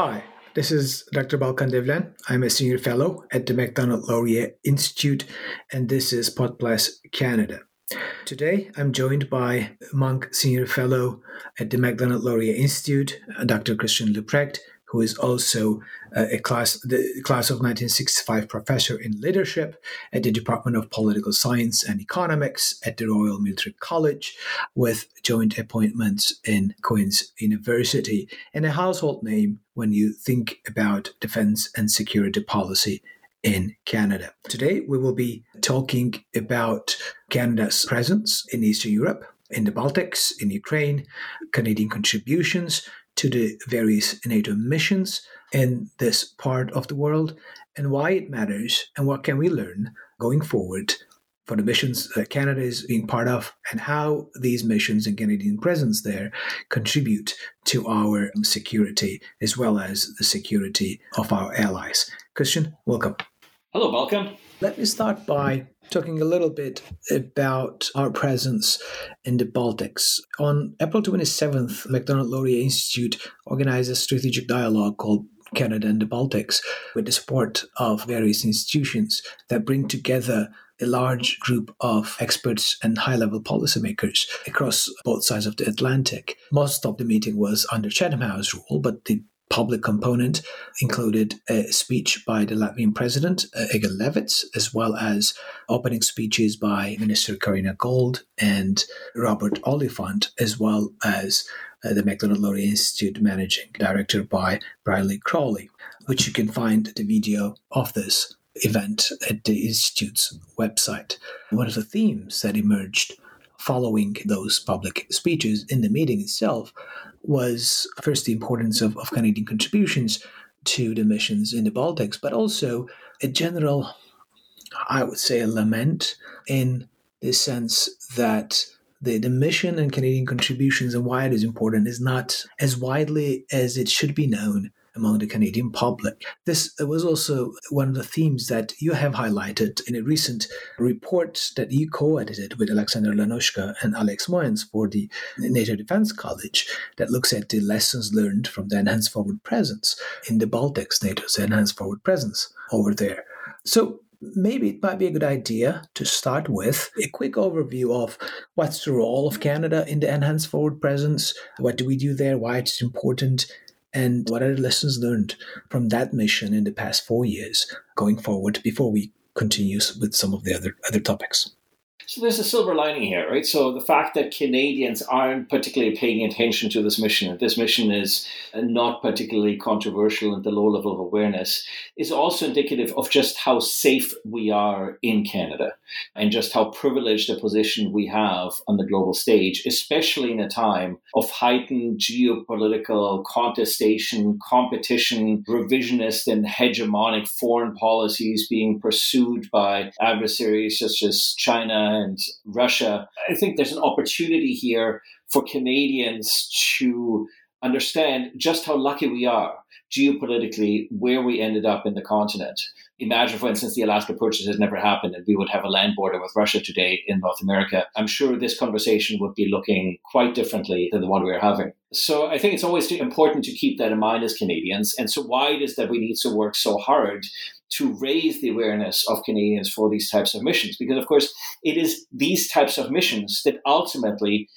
Hi, this is Dr. Balkan Devlen. I'm a senior fellow at the Macdonald Laurier Institute, and this is Pod Bless Canada. Today, I'm joined by Munk Senior Fellow at the Macdonald Laurier Institute, Dr. Christian Leuprecht, who is also uh, a class the class of 1965 professor in leadership at the Department of Political Science and Economics at the Royal Military College, with joint appointments in Queen's University, and a household name when you think about defense and security policy in Canada. Today, we will be talking about Canada's presence in Eastern Europe, in the Baltics, in Ukraine, Canadian contributions to the various NATO missions in this part of the world and why it matters and what can we learn going forward for the missions that Canada is being part of and how these missions and Canadian presence there contribute to our security as well as the security of our allies. Christian, welcome. Hello, welcome. Let me start by talking a little bit about our presence in the Baltics. On April 27th, Macdonald Laurier Institute organized a strategic dialogue called Canada and the Baltics with the support of various institutions that bring together a large group of experts and high level policymakers across both sides of the Atlantic. Most of the meeting was under Chatham House rule, but the public component included a speech by the Latvian president, uh, Egil Levits, as well as opening speeches by Minister Karina Gould and Robert Oliphant, as well as uh, the Macdonald Laurier Institute managing director by Brian Lee Crowley, which you can find the video of this event at the Institute's website. One of the themes that emerged following those public speeches in the meeting itself was first the importance of, of Canadian contributions to the missions in the Baltics, but also a general, I would say, a lament in the sense that the, the mission and Canadian contributions and why it is important is not as widely as it should be known among the Canadian public. This was also one of the themes that you have highlighted in a recent report that you co edited with Alexander Lanoszka and Alex Moens for the NATO Defense College that looks at the lessons learned from the enhanced forward presence in the Baltics, NATO's enhanced forward presence over there. So, maybe it might be a good idea to start with a quick overview of what's the role of Canada in the enhanced forward presence, what do we do there, why it's important, and what are the lessons learned from that mission in the past four years going forward before we continue with some of the other other topics. So there's a silver lining here, right? So the fact that Canadians aren't particularly paying attention to this mission, that this mission is not particularly controversial at the low level of awareness, is also indicative of just how safe we are in Canada and just how privileged a position we have on the global stage, especially in a time of heightened geopolitical contestation, competition, revisionist and hegemonic foreign policies being pursued by adversaries such as China and Russia. I think there's an opportunity here for Canadians to understand just how lucky we are geopolitically where we ended up in the continent. Imagine, for instance, the Alaska Purchase has never happened and we would have a land border with Russia today in North America. I'm sure this conversation would be looking quite differently than the one we're having. So I think it's always important to keep that in mind as Canadians. And so why it is that we need to work so hard to raise the awareness of Canadians for these types of missions. Because, of course, it is these types of missions that ultimately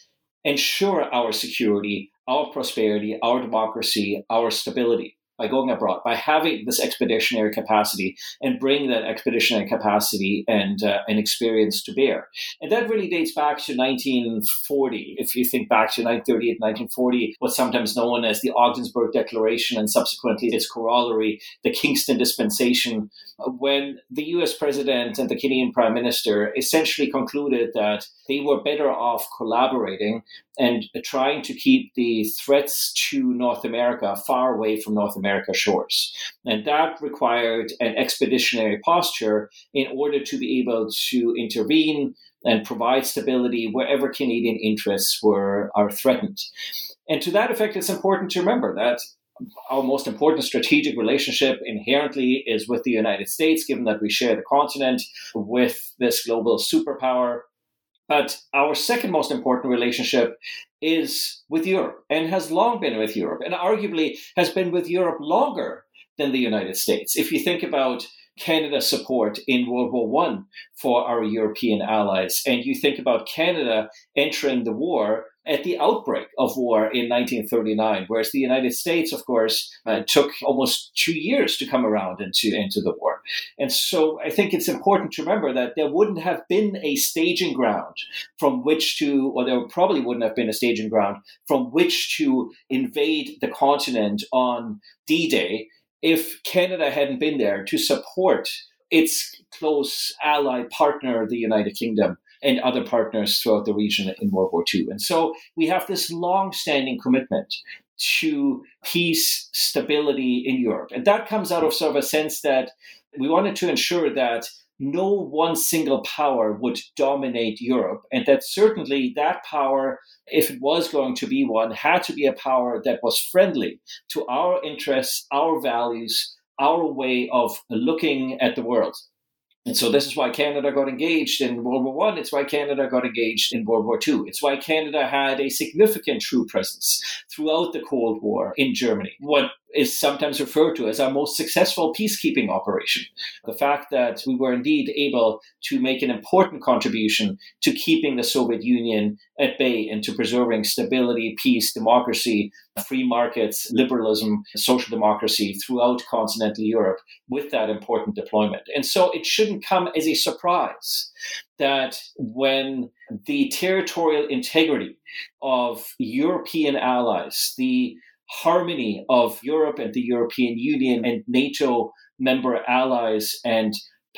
ensure our security, our prosperity, our democracy, our stability by going abroad, by having this expeditionary capacity and bring that expeditionary capacity and uh, and experience to bear. And that really dates back to 1940. If you think back to 1938, 1940, what's sometimes known as the Ogdensburg Declaration and subsequently its corollary, the Kingston Dispensation, when the US president and the Canadian prime minister essentially concluded that they were better off collaborating and trying to keep the threats to North America far away from North America shores. And that required an expeditionary posture in order to be able to intervene and provide stability wherever Canadian interests were are threatened. And to that effect, it's important to remember that our most important strategic relationship inherently is with the United States, given that we share the continent with this global superpower But our second most important relationship is with Europe and has long been with Europe and arguably has been with Europe longer than the United States. If you think about Canada's support in World War One for our European allies, and you think about Canada entering the war at the outbreak of war in 1939, whereas the United States, of course, uh, took almost two years to come around into, into the war. And so I think it's important to remember that there wouldn't have been a staging ground from which to, or there probably wouldn't have been a staging ground from which to invade the continent on D Day if Canada hadn't been there to support its close ally partner, the United Kingdom, and other partners throughout the region in World War II. And so we have this long standing commitment to peace, stability in Europe. And that comes out of sort of a sense that we wanted to ensure that no one single power would dominate Europe, and that certainly that power, if it was going to be one, had to be a power that was friendly to our interests, our values, our way of looking at the world. And so this is why Canada got engaged in World War One. It's why Canada got engaged in World War Two. It's why Canada had a significant troop presence throughout the Cold War in Germany. What is sometimes referred to as our most successful peacekeeping operation. The fact that we were indeed able to make an important contribution to keeping the Soviet Union at bay and to preserving stability, peace, democracy, free markets, liberalism, social democracy throughout continental Europe with that important deployment. And so it shouldn't come as a surprise that when the territorial integrity of European allies, the harmony of Europe and the European Union and NATO member allies and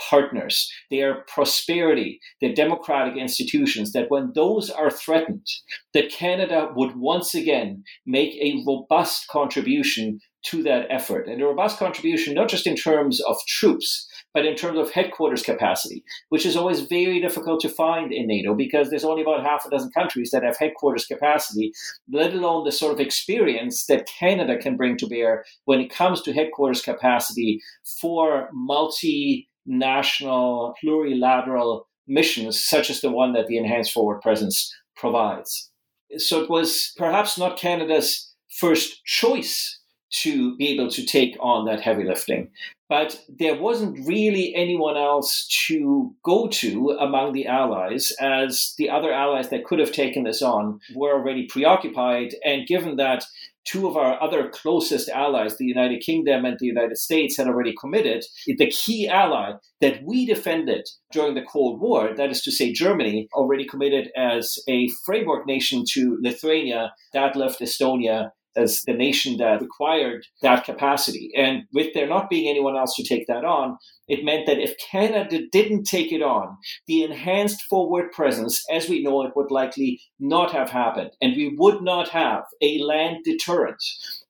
partners, their prosperity, their democratic institutions, that when those are threatened, that Canada would once again make a robust contribution to that effort. And a robust contribution, not just in terms of troops, but in terms of headquarters capacity, which is always very difficult to find in NATO because there's only about half a dozen countries that have headquarters capacity, let alone the sort of experience that Canada can bring to bear when it comes to headquarters capacity for multinational, plurilateral missions, such as the one that the Enhanced Forward Presence provides. So it was perhaps not Canada's first choice to be able to take on that heavy lifting. But there wasn't really anyone else to go to among the allies, as the other allies that could have taken this on were already preoccupied. And given that two of our other closest allies, the United Kingdom and the United States, had already committed, the key ally that we defended during the Cold War, that is to say, Germany, already committed as a framework nation to Lithuania, that left Estonia as the nation that required that capacity. And with there not being anyone else to take that on, it meant that if Canada didn't take it on, the enhanced forward presence, as we know it, would likely not have happened. And we would not have a land deterrent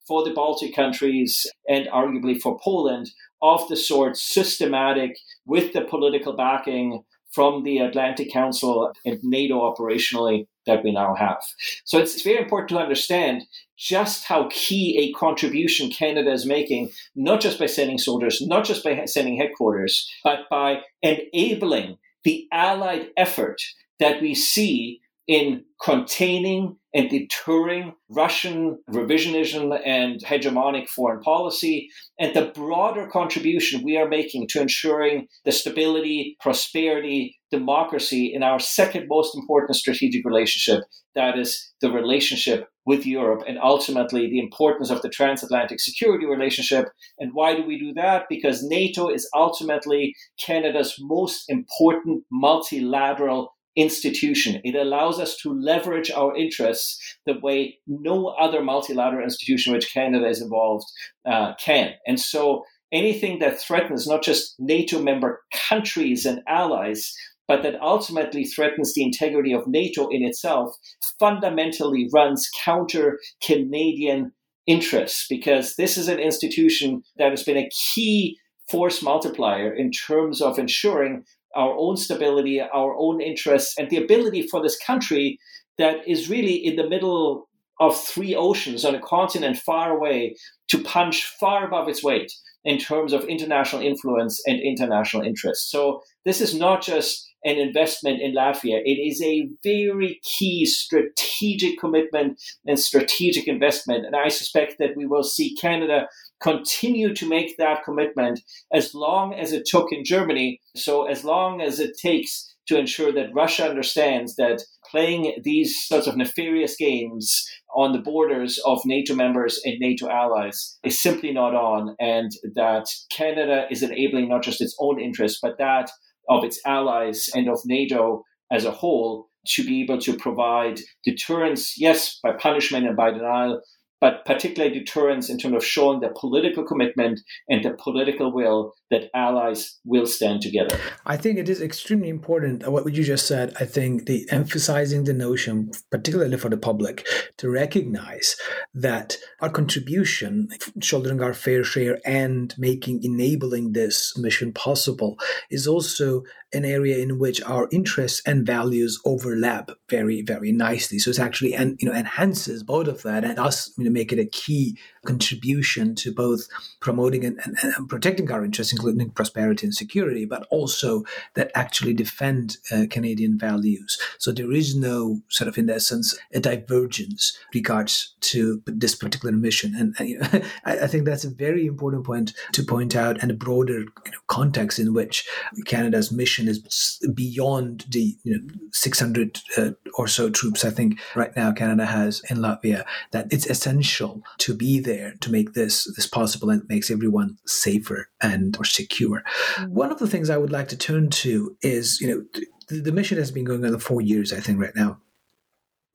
for the Baltic countries and arguably for Poland of the sort systematic with the political backing from the Atlantic Council and NATO operationally that we now have. So it's very important to understand just how key a contribution Canada is making, not just by sending soldiers, not just by sending headquarters, but by enabling the allied effort that we see in containing and deterring Russian revisionism and hegemonic foreign policy, and the broader contribution we are making to ensuring the stability, prosperity, democracy in our second most important strategic relationship that is, the relationship with Europe, and ultimately the importance of the transatlantic security relationship. And why do we do that? Because NATO is ultimately Canada's most important multilateral institution. It allows us to leverage our interests the way no other multilateral institution which Canada is involved uh, can. And so anything that threatens not just NATO member countries and allies, but that ultimately threatens the integrity of NATO in itself, fundamentally runs counter Canadian interests because this is an institution that has been a key force multiplier in terms of ensuring our own stability, our own interests, and the ability for this country that is really in the middle of three oceans on a continent far away to punch far above its weight in terms of international influence and international interest. So this is not just an investment in Latvia. It is a very key strategic commitment and strategic investment. And I suspect that we will see Canada continue to make that commitment as long as it took in Germany. So, as long as it takes to ensure that Russia understands that playing these sorts of nefarious games on the borders of NATO members and NATO allies is simply not on, and that Canada is enabling not just its own interests, but that of its allies and of NATO as a whole to be able to provide deterrence, yes, by punishment and by denial, but particularly deterrence in terms of showing the political commitment and the political will that allies will stand together. I think it is extremely important what you just said. I think the emphasizing the notion, particularly for the public, to recognize that our contribution, shouldering our fair share and making enabling this mission possible, is also an area in which our interests and values overlap very, very nicely. So it's actually and you know enhances both of that and us you know, make it a key contribution to both promoting and, and, and, protecting our interests, including prosperity and security, but also that actually defend uh, Canadian values. So there is no sort of, in that sense, a divergence regards to this particular mission. And, and you know, I, I, think that's a very important point to point out, and a broader you know, context in which Canada's mission is beyond the you know 600 uh, or so troops. I think right now Canada has in Latvia that it's essential to be there there to make this this possible and makes everyone safer and more secure. Mm-hmm. One of the things I would like to turn to is, you know, the, the mission has been going on for four years, I think, right now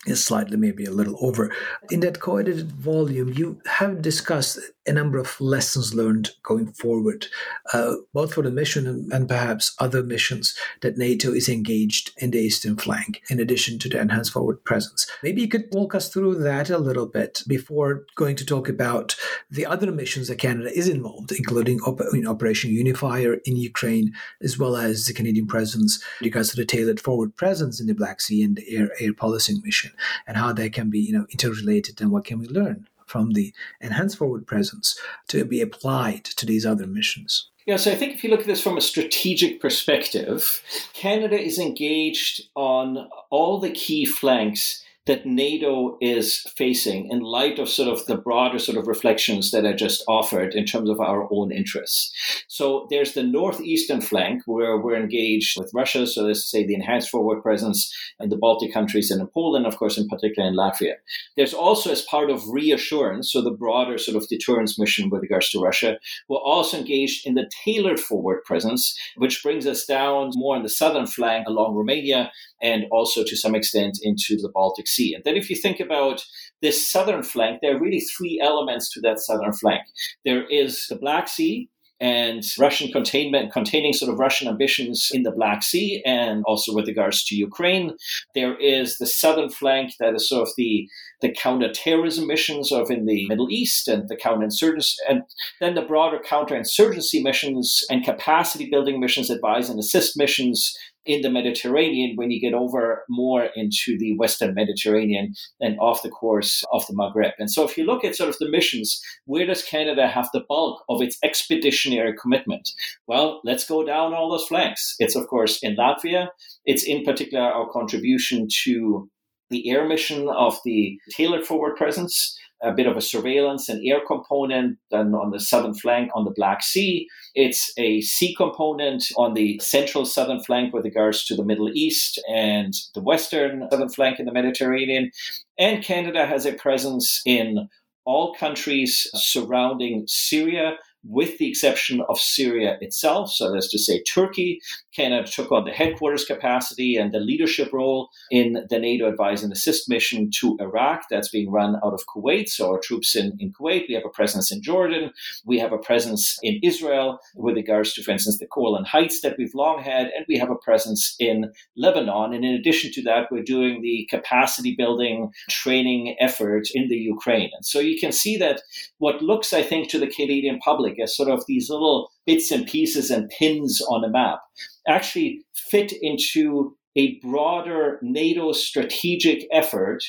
is slightly maybe a little over. In that co-edited volume, you have discussed a number of lessons learned going forward, uh, both for the mission and, and, perhaps other missions that NATO is engaged in the eastern flank, in addition to the enhanced forward presence. Maybe you could walk us through that a little bit before going to talk about the other missions that Canada is involved, including Op- know, Operation Unifier in Ukraine, as well as the Canadian presence regards to the tailored forward presence in the Black Sea and the air, air policing mission, and how they can be you know interrelated and what can we learn from the enhanced forward presence to be applied to these other missions? Yeah, so I think if you look at this from a strategic perspective, Canada is engaged on all the key flanks that NATO is facing in light of sort of the broader sort of reflections that I just offered in terms of our own interests. So there's the northeastern flank where we're engaged with Russia, so let's say the enhanced forward presence in the Baltic countries and in Poland, of course, in particular in Latvia. There's also as part of reassurance, so the broader sort of deterrence mission with regards to Russia, we're also engaged in the tailored forward presence, which brings us down more on the southern flank along Romania and also to some extent into the Baltic Sea Sea. And then if you think about this southern flank, there are really three elements to that southern flank. There is the Black Sea, and Russian containment, containing sort of Russian ambitions in the Black Sea and also with regards to Ukraine. There is the southern flank that is sort of the, the counterterrorism missions of in the Middle East and the counterinsurgency, and then the broader counterinsurgency missions and capacity building missions, advise and assist missions in the Mediterranean when you get over more into the Western Mediterranean and off the course of the Maghreb. And so, if you look at sort of the missions, where does Canada have the bulk of its expeditionary commitment? Well, let's go down all those flanks. It's, of course, in Latvia. It's in particular our contribution to the air mission of the tailored forward presence a bit of a surveillance and air component and on the southern flank on the Black Sea. It's a sea component on the central southern flank with regards to the Middle East and the western southern flank in the Mediterranean. And Canada has a presence in all countries surrounding Syria with the exception of Syria itself. So that's to say, Turkey. Canada took on the headquarters capacity and the leadership role in the NATO Advise and Assist mission to Iraq that's being run out of Kuwait. So our troops in, in Kuwait, we have a presence in Jordan, we have a presence in Israel with regards to, for instance, the Golan Heights that we've long had, and we have a presence in Lebanon. And in addition to that, we're doing the capacity building training effort in the Ukraine. And so you can see that what looks, I think, to the Canadian public as sort of these little bits and pieces and pins on a map actually fit into a broader NATO strategic effort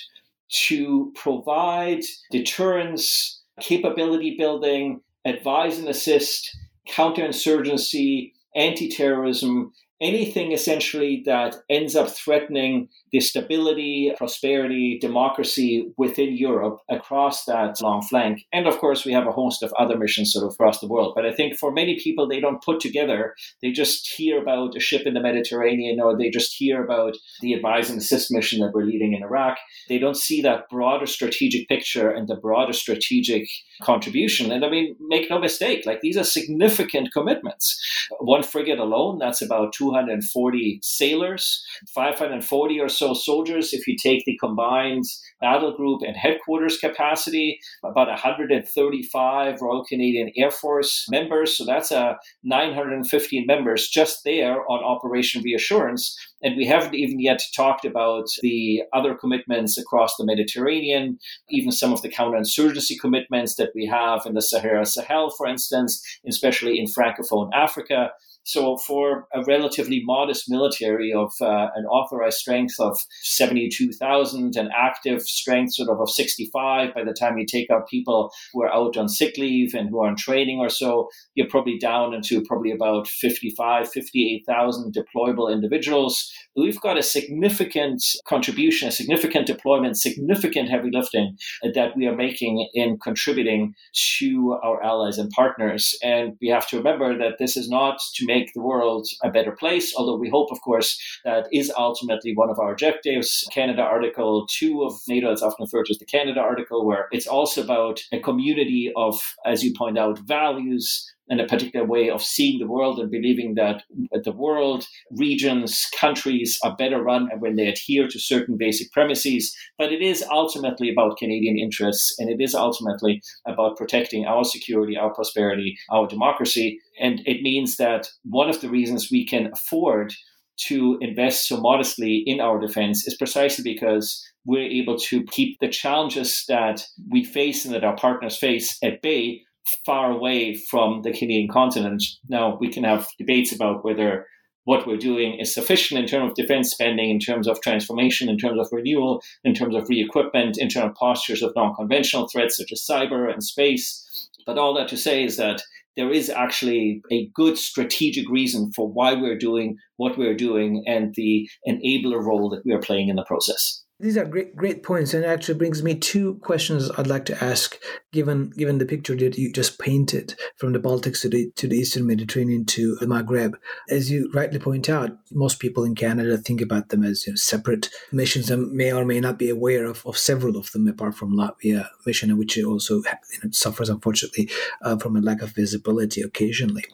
to provide deterrence, capability building, advise and assist, counterinsurgency, anti terrorism, anything essentially that ends up threatening the stability, prosperity, democracy within Europe across that long flank. And of course, we have a host of other missions sort of across the world. But I think for many people, they don't put together, they just hear about a ship in the Mediterranean or they just hear about the advise and assist mission that we're leading in Iraq. They don't see that broader strategic picture and the broader strategic contribution. And I mean, make no mistake, like these are significant commitments. One frigate alone, that's about 240 sailors, 540 or so soldiers if you take the combined battle group and headquarters capacity, about 135 Royal Canadian Air Force members. So that's uh, a 915 members just there on Operation Reassurance. And we haven't even yet talked about the other commitments across the Mediterranean, even some of the counterinsurgency commitments that we have in the Sahara Sahel, for instance, especially in Francophone Africa. So, for a relatively modest military of uh, an authorized strength of 72,000 and active strength sort of of 65, by the time you take out people who are out on sick leave and who are in training or so, you're probably down into probably about 55, 58,000 deployable individuals. We've got a significant contribution, a significant deployment, significant heavy lifting that we are making in contributing to our allies and partners. And we have to remember that this is not to make the world a better place, although we hope, of course, that is ultimately one of our objectives. Canada Article 2 of NATO is often referred to as the Canada Article, where it's also about a community of, as you point out, values and a particular way of seeing the world and believing that the world, regions, countries are better run when they adhere to certain basic premises. But it is ultimately about Canadian interests and it is ultimately about protecting our security, our prosperity, our democracy. And it means that one of the reasons we can afford to invest so modestly in our defense is precisely because we're able to keep the challenges that we face and that our partners face at bay far away from the Canadian continent. Now, we can have debates about whether what we're doing is sufficient in terms of defense spending, in terms of transformation, in terms of renewal, in terms of re equipment, in terms of postures of non conventional threats such as cyber and space. But all that to say is that there is actually a good strategic reason for why we're doing what we're doing and the enabler role that we are playing in the process. These are great, great points, and actually brings me two questions I'd like to ask, given given the picture that you just painted from the Baltics to the to the Eastern Mediterranean to the Maghreb. As you rightly point out, most people in Canada think about them as you know, separate missions, and may or may not be aware of, of several of them, apart from Latvia mission, which also you know, suffers unfortunately uh, from a lack of visibility occasionally.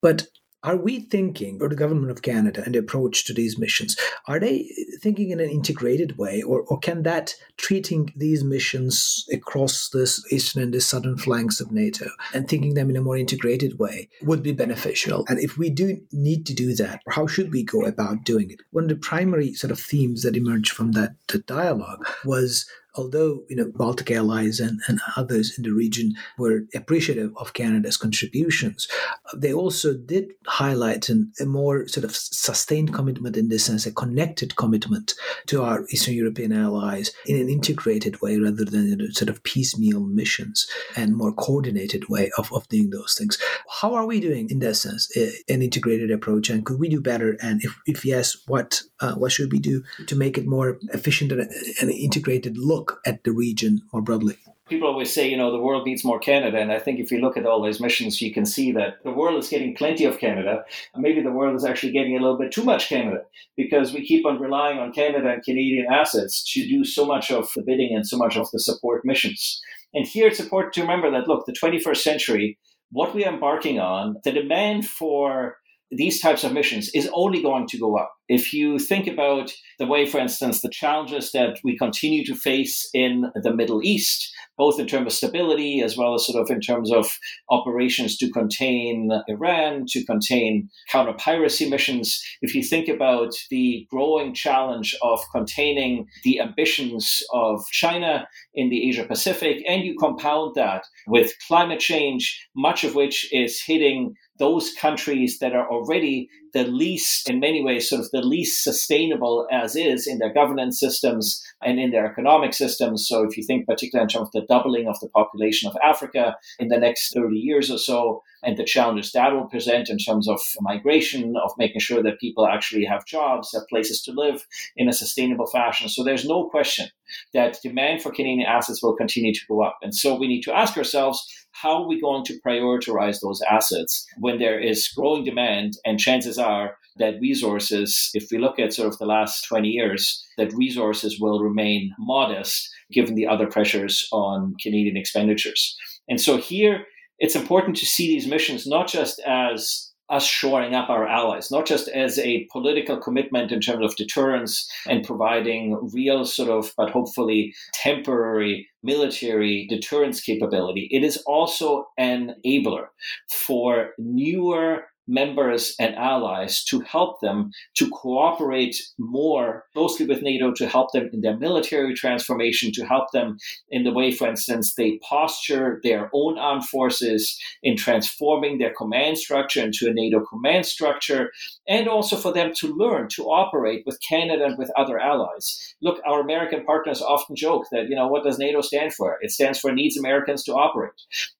But are we thinking, or the government of Canada and the approach to these missions, are they thinking in an integrated way, or, or can that treating these missions across this eastern and the southern flanks of NATO and thinking them in a more integrated way would be beneficial? And if we do need to do that, how should we go about doing it? One of the primary sort of themes that emerged from that, that dialogue was although you know Baltic allies and, and others in the region were appreciative of Canada's contributions, they also did highlight an, a more sort of sustained commitment in this sense, a connected commitment to our Eastern European allies in an integrated way rather than in a sort of piecemeal missions and more coordinated way of, of doing those things. How are we doing in that sense, an integrated approach, and could we do better? And if, if yes, what uh, what should we do to make it more efficient and an integrated look at the region more broadly? People always say, you know, the world needs more Canada. And I think if you look at all those missions, you can see that the world is getting plenty of Canada. And maybe the world is actually getting a little bit too much Canada because we keep on relying on Canada and Canadian assets to do so much of the bidding and so much of the support missions. And here it's important to remember that, look, the 21st century, what we are embarking on, the demand for these types of missions is only going to go up. If you think about the way, for instance, the challenges that we continue to face in the Middle East, both in terms of stability as well as sort of in terms of operations to contain Iran, to contain counter piracy missions. If you think about the growing challenge of containing the ambitions of China in the Asia Pacific, and you compound that with climate change, much of which is hitting those countries that are already the least, in many ways, sort of the least sustainable as is in their governance systems and in their economic systems. So if you think particularly in terms of the doubling of the population of Africa in the next 30 years or so, and the challenges that will present in terms of migration, of making sure that people actually have jobs, have places to live in a sustainable fashion. So there's no question that demand for Canadian assets will continue to go up. And so we need to ask ourselves, how are we going to prioritize those assets when there is growing demand and chances are that resources, if we look at sort of the last 20 years, that resources will remain modest given the other pressures on Canadian expenditures. And so here it's important to see these missions not just as us shoring up our allies, not just as a political commitment in terms of deterrence and providing real sort of, but hopefully temporary military deterrence capability. It is also an enabler for newer members and allies to help them to cooperate more closely with NATO, to help them in their military transformation, to help them in the way, for instance, they posture their own armed forces in transforming their command structure into a NATO command structure, and also for them to learn to operate with Canada and with other allies. Look, our American partners often joke that, you know, what does NATO stand for? It stands for needs Americans to operate.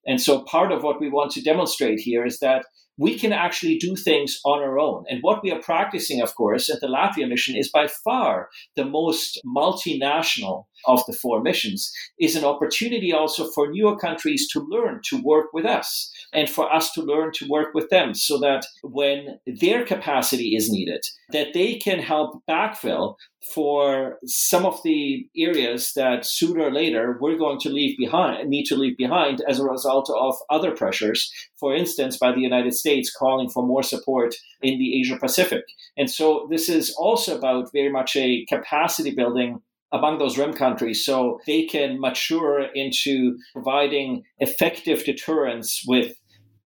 And so part of what we want to demonstrate here is that we can actually do things on our own. And what we are practicing, of course, at the Latvia mission is by far the most multinational of the four missions, is an opportunity also for newer countries to learn to work with us and for us to learn to work with them so that when their capacity is needed, that they can help backfill for some of the areas that sooner or later we're going to leave behind, need to leave behind as a result of other pressures, for instance, by the United States calling for more support in the Asia Pacific. And so this is also about very much a capacity building among those RIM countries so they can mature into providing effective deterrence with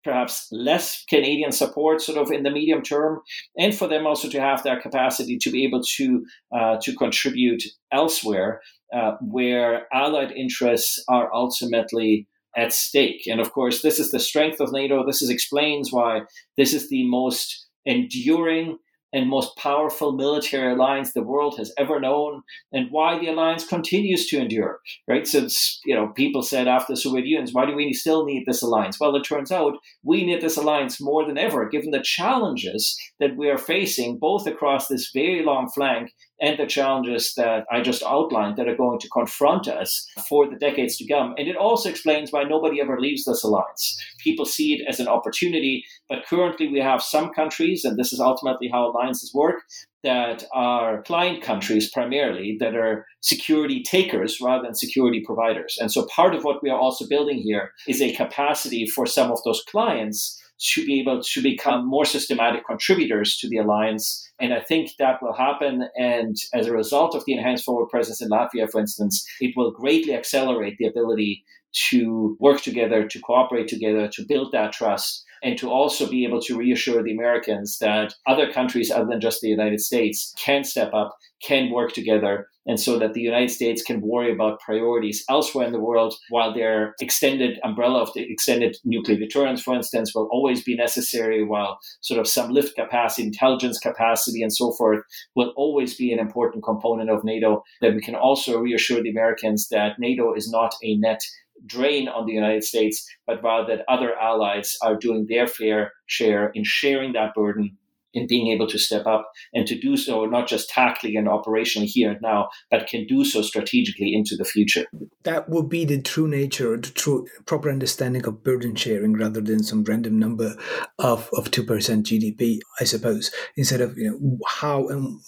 perhaps less Canadian support sort of in the medium term, and for them also to have that capacity to be able to uh, to contribute elsewhere uh, where allied interests are ultimately at stake. And of course, this is the strength of NATO. This is, explains why this is the most enduring and most powerful military alliance the world has ever known, and why the alliance continues to endure. Right? Since you know people said after the Soviet Union, why do we still need this alliance? Well, it turns out we need this alliance more than ever, given the challenges that we are facing both across this very long flank and the challenges that I just outlined that are going to confront us for the decades to come. And it also explains why nobody ever leaves this alliance. People see it as an opportunity, but currently we have some countries, and this is ultimately how alliances work, that are client countries primarily that are security takers rather than security providers. And so part of what we are also building here is a capacity for some of those clients to be able to become more systematic contributors to the alliance. And I think that will happen. And as a result of the enhanced forward presence in Latvia, for instance, it will greatly accelerate the ability to work together, to cooperate together, to build that trust and to also be able to reassure the Americans that other countries other than just the United States can step up, can work together, and so that the United States can worry about priorities elsewhere in the world while their extended umbrella of the extended nuclear deterrence, for instance, will always be necessary, while sort of some lift capacity, intelligence capacity, and so forth will always be an important component of NATO, that we can also reassure the Americans that NATO is not a net drain on the United States, but rather that other allies are doing their fair share in sharing that burden in being able to step up and to do so not just tactically and operationally here and now, but can do so strategically into the future. That would be the true nature, the true proper understanding of burden sharing rather than some random number of, of 2% GDP, I suppose, instead of you know how and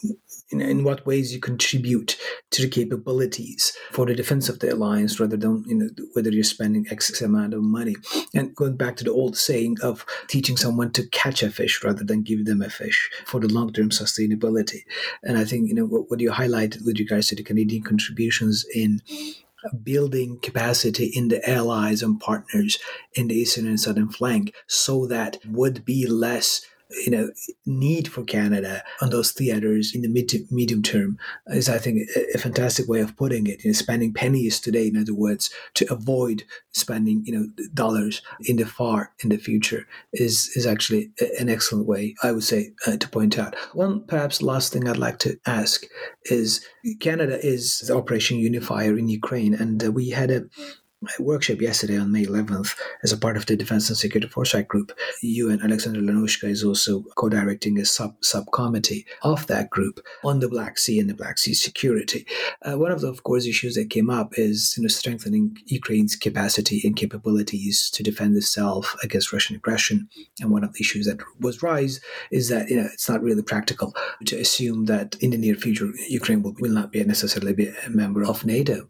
in, in what ways you contribute to the capabilities for the defense of the alliance rather than you know whether you're spending x amount of money. And going back to the old saying of teaching someone to catch a fish rather than give them a fish for the long-term sustainability. And i think you know what, what you highlighted with regards to the canadian contributions in building capacity in the allies and partners in the eastern and southern flank so that would be less you know need for Canada on those theaters in the mid to medium term is, I think, a, fantastic way of putting it. You know, spending pennies today, in other words, to avoid spending you know dollars in the far in the future is is actually an excellent way, I would say, uh, to point out. One perhaps last thing I'd like to ask is Canada is the Operation Unifier in Ukraine, and uh, we had a workshop yesterday on May 11th as a part of the Defense and Security Foresight Group. You and Alexander Lanoszka is also co-directing a sub subcommittee of that group on the Black Sea and the Black Sea security. Uh, one of the, of course, issues that came up is you know strengthening Ukraine's capacity and capabilities to defend itself against Russian aggression. And one of the issues that was raised is that you know it's not really practical to assume that in the near future Ukraine will, will not be necessarily be a member of NATO.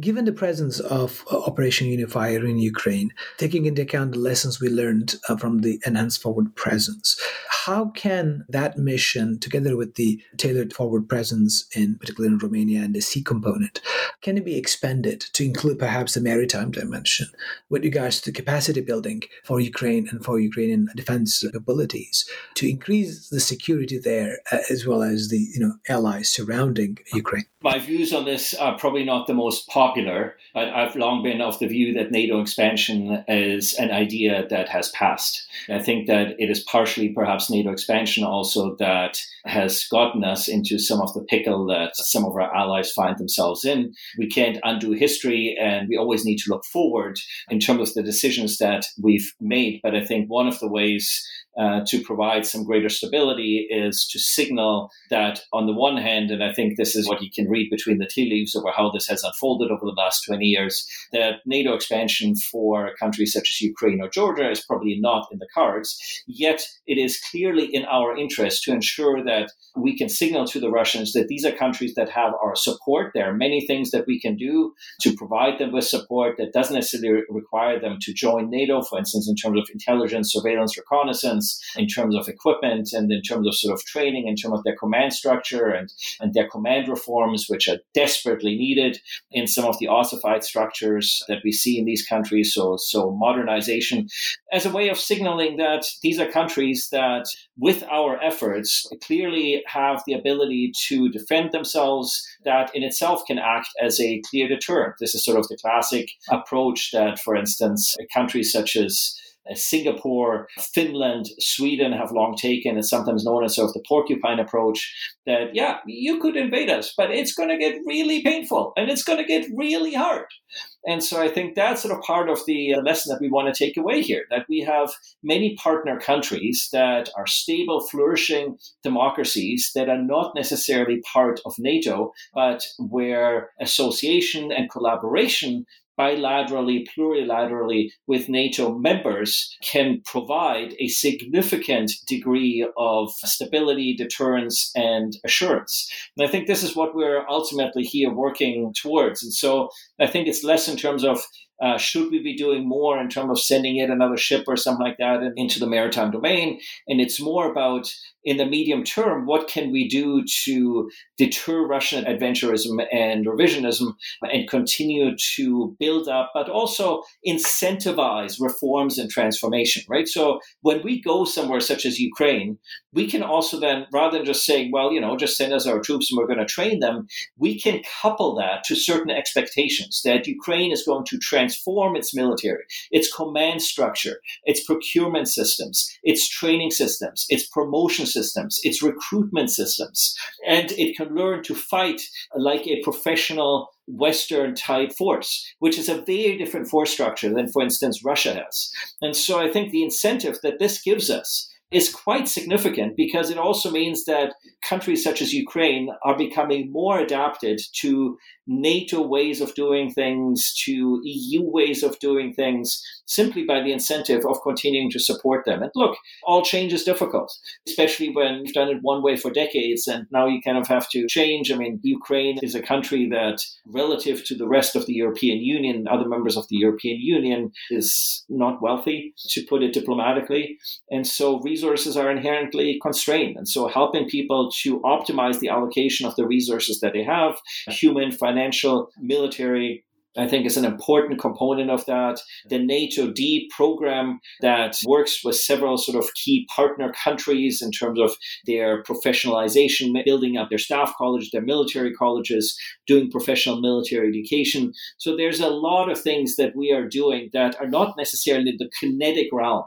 Given the presence of Operation Unifier in Ukraine, taking into account the lessons we learned uh, from the enhanced forward presence. How can that mission, together with the tailored forward presence in particular in Romania and the sea component, can it be expanded to include perhaps the maritime dimension with regards to capacity building for Ukraine and for Ukrainian defense capabilities to increase the security there uh, as well as the you know allies surrounding Ukraine? My views on this are probably not the most popular, I've long been of the view that NATO expansion is an idea that has passed. I think that it is partially perhaps NATO expansion also that has gotten us into some of the pickle that some of our allies find themselves in. We can't undo history and we always need to look forward in terms of the decisions that we've made. But I think one of the ways uh, to provide some greater stability is to signal that, on the one hand, and I think this is what you can read between the tea leaves over how this has unfolded over the last 20 years, that NATO expansion for countries such as Ukraine or Georgia is probably not in the cards. Yet it is clearly in our interest to ensure that we can signal to the Russians that these are countries that have our support. There are many things that we can do to provide them with support that doesn't necessarily require them to join NATO, for instance, in terms of intelligence, surveillance, reconnaissance in terms of equipment and in terms of sort of training, in terms of their command structure and, and their command reforms, which are desperately needed in some of the ossified structures that we see in these countries. So, so modernization as a way of signaling that these are countries that, with our efforts, clearly have the ability to defend themselves, that in itself can act as a clear deterrent. This is sort of the classic approach that, for instance, countries such as Singapore, Finland, Sweden have long taken. It's sometimes known as sort of the porcupine approach that, yeah, you could invade us, but it's going to get really painful and it's going to get really hard. And so I think that's sort of part of the uh, lesson that we want to take away here that we have many partner countries that are stable, flourishing democracies that are not necessarily part of NATO, but where association and collaboration bilaterally, plurilaterally with NATO members can provide a significant degree of stability, deterrence, and assurance. And I think this is what we're ultimately here working towards. And so I think it's less in terms of uh, should we be doing more in terms of sending in another ship or something like that into the maritime domain? And it's more about in the medium term, what can we do to deter Russian adventurism and revisionism and continue to build up, but also incentivize reforms and transformation, right? So when we go somewhere such as Ukraine, we can also then, rather than just saying, well, you know, just send us our troops and we're going to train them, we can couple that to certain expectations that Ukraine is going to transform its military, its command structure, its procurement systems, its training systems, its promotion systems, its recruitment systems, and it can learn to fight like a professional Western type force, which is a very different force structure than, for instance, Russia has. And so I think the incentive that this gives us is quite significant because it also means that countries such as Ukraine are becoming more adapted to NATO ways of doing things, to EU ways of doing things, simply by the incentive of continuing to support them. And look, all change is difficult, especially when you've done it one way for decades and now you kind of have to change. I mean, Ukraine is a country that, relative to the rest of the European Union, other members of the European Union, is not wealthy, to put it diplomatically. And so resources are inherently constrained. And so helping people to optimize the allocation of the resources that they have, human, financial, military, I think is an important component of that. The NATO D program that works with several sort of key partner countries in terms of their professionalization, building up their staff college, their military colleges, doing professional military education. So there's a lot of things that we are doing that are not necessarily the kinetic realm,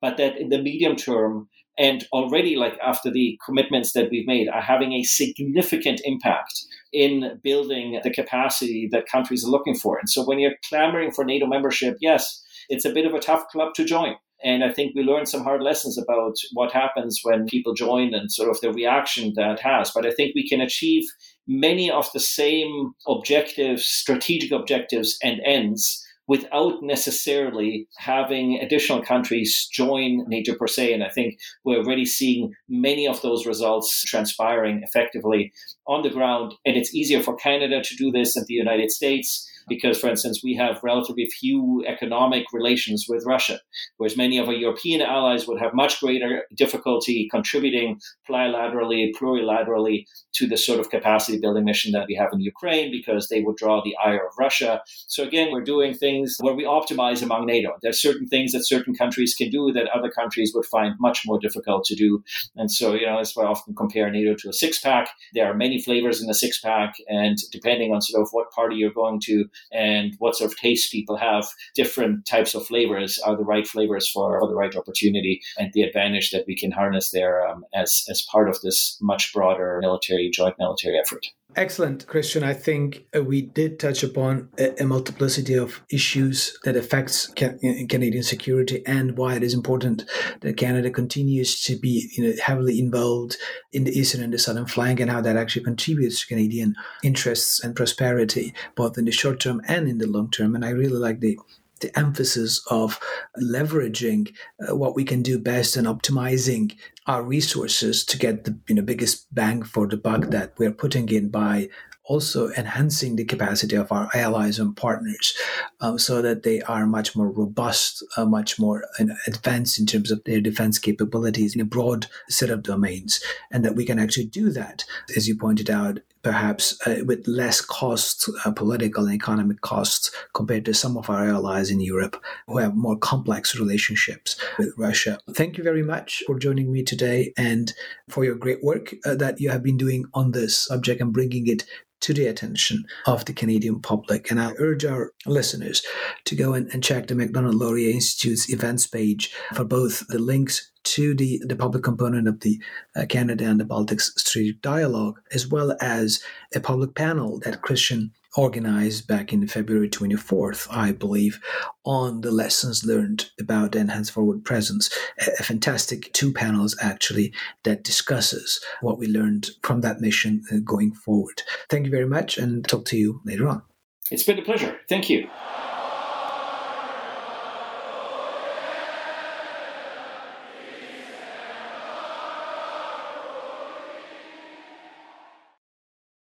but that in the medium term and already like after the commitments that we've made are having a significant impact in building the capacity that countries are looking for and so when you're clamoring for nato membership yes it's a bit of a tough club to join and I think we learned some hard lessons about what happens when people join and sort of the reaction that has. But I think we can achieve many of the same objectives, strategic objectives, and ends without necessarily having additional countries join NATO per se. And I think we're already seeing many of those results transpiring effectively on the ground. And it's easier for Canada to do this than the United States because, for instance, we have relatively few economic relations with Russia, whereas many of our European allies would have much greater difficulty contributing bilaterally, plurilaterally to the sort of capacity building mission that we have in Ukraine because they would draw the ire of Russia. So again, we're doing things where we optimize among NATO. There are certain things that certain countries can do that other countries would find much more difficult to do. And so, you know, that's why I often compare NATO to a six pack. There are many flavors in the six pack, and depending on sort of what party you're going to, and what sort of taste people have, different types of flavors are the right flavors for, for the right opportunity and the advantage that we can harness there um, as, as part of this much broader military, joint military effort. Excellent, Christian. I think uh, we did touch upon a, multiplicity of issues that affects Canadian security and why it is important that Canada continues to be you know, heavily involved in the eastern and the southern flank and how that actually contributes to Canadian interests and prosperity, both in the short term and in the long term. And I really like the the emphasis of leveraging uh, what we can do best and optimizing our resources to get the you know biggest bang for the buck that we're putting in by also enhancing the capacity of our allies and partners um, so that they are much more robust, uh, much more advanced in terms of their defense capabilities in a broad set of domains, and that we can actually do that, as you pointed out, perhaps uh, with less costs, uh, political and economic costs, compared to some of our allies in Europe who have more complex relationships with Russia. Thank you very much for joining me today and for your great work uh, that you have been doing on this subject and bringing it to the attention of the Canadian public. And I urge our listeners to go and, and check the Macdonald Laurier Institute's events page for both the links to the, the public component of the uh, Canada and the Baltics Strategic Dialogue, as well as a public panel that Christian organized back in February 24th, I believe, on the lessons learned about enhanced forward presence. A, fantastic two panels, actually, that discusses what we learned from that mission uh, going forward. Thank you very much and talk to you later on. It's been a pleasure. Thank you.